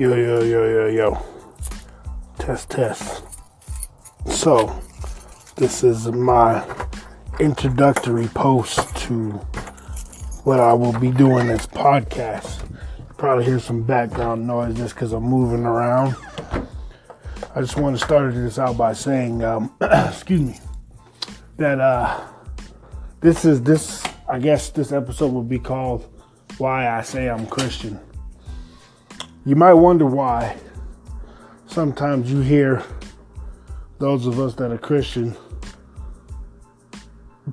Yo, yo, yo, yo, yo. Test, test. So, this is my introductory post to what I will be doing this podcast. You probably hear some background noise just because I'm moving around. I just want to start this out by saying, um, excuse me, that uh, this is this. I guess this episode will be called "Why I Say I'm Christian." You might wonder why sometimes you hear those of us that are Christian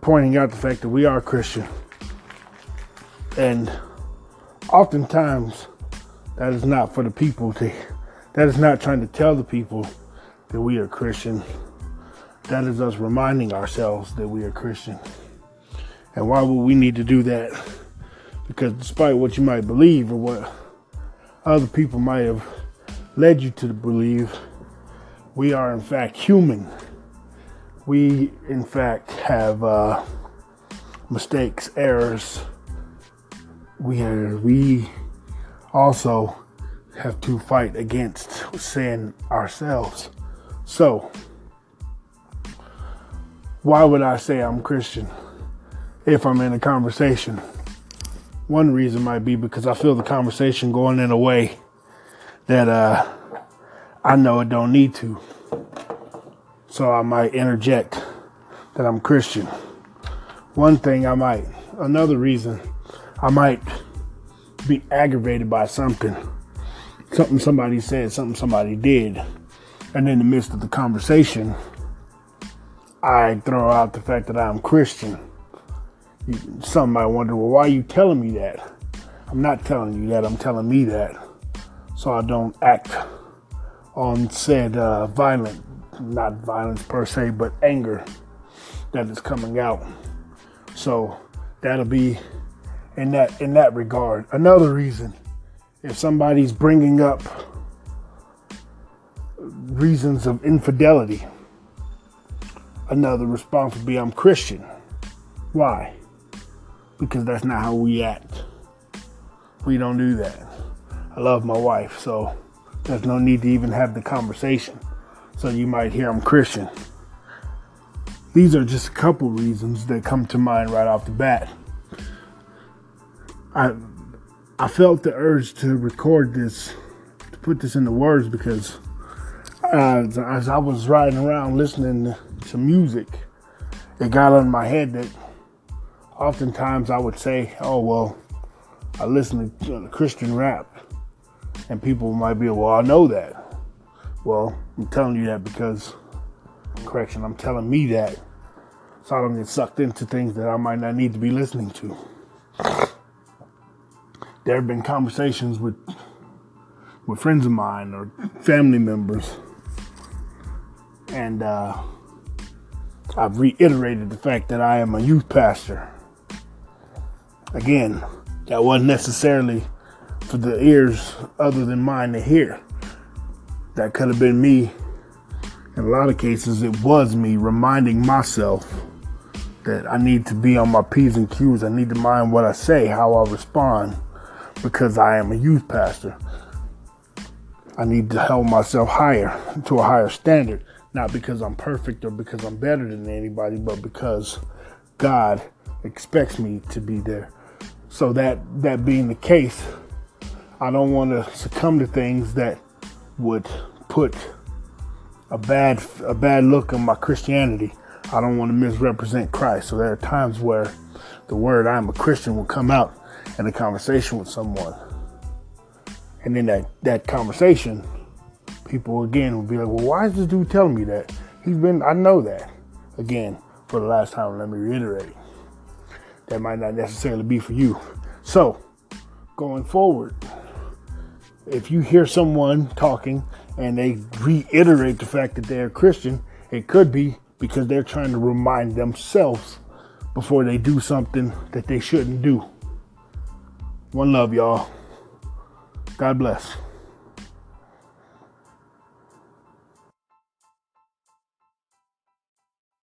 pointing out the fact that we are Christian. And oftentimes that is not for the people to that is not trying to tell the people that we are Christian. That is us reminding ourselves that we are Christian. And why would we need to do that? Because despite what you might believe or what other people might have led you to believe, we are in fact human. We, in fact, have uh, mistakes, errors. We we also have to fight against sin ourselves. So, why would I say I'm Christian if I'm in a conversation? One reason might be because I feel the conversation going in a way that uh, I know it don't need to. So I might interject that I'm Christian. One thing I might, another reason I might be aggravated by something, something somebody said, something somebody did, and in the midst of the conversation, I throw out the fact that I'm Christian some might wonder, well, why are you telling me that? I'm not telling you that, I'm telling me that. So I don't act on said uh, violent, not violence per se, but anger that is coming out. So that'll be in that in that regard. Another reason, if somebody's bringing up reasons of infidelity, another response would be, "I'm Christian." Why? Because that's not how we act. We don't do that. I love my wife, so there's no need to even have the conversation. So you might hear I'm Christian. These are just a couple reasons that come to mind right off the bat. I I felt the urge to record this, to put this into words because uh, as I was riding around listening to music, it got on my head that oftentimes I would say, oh, well, I listen to Christian rap. And people might be, well, I know that. Well, I'm telling you that because, correction, I'm telling me that so I don't get sucked into things that I might not need to be listening to. There have been conversations with with friends of mine or family members, and uh, I've reiterated the fact that I am a youth pastor Again, that wasn't necessarily for the ears other than mine to hear. That could have been me. In a lot of cases, it was me reminding myself that I need to be on my P's and Q's. I need to mind what I say, how I respond, because I am a youth pastor. I need to hold myself higher to a higher standard, not because I'm perfect or because I'm better than anybody, but because God expects me to be there. So that that being the case, I don't want to succumb to things that would put a bad a bad look on my Christianity. I don't want to misrepresent Christ. So there are times where the word I'm a Christian will come out in a conversation with someone. And in that, that conversation, people again will be like, well, why is this dude telling me that? He's been, I know that. Again, for the last time, let me reiterate that might not necessarily be for you. So, going forward, if you hear someone talking and they reiterate the fact that they're Christian, it could be because they're trying to remind themselves before they do something that they shouldn't do. One love, y'all. God bless.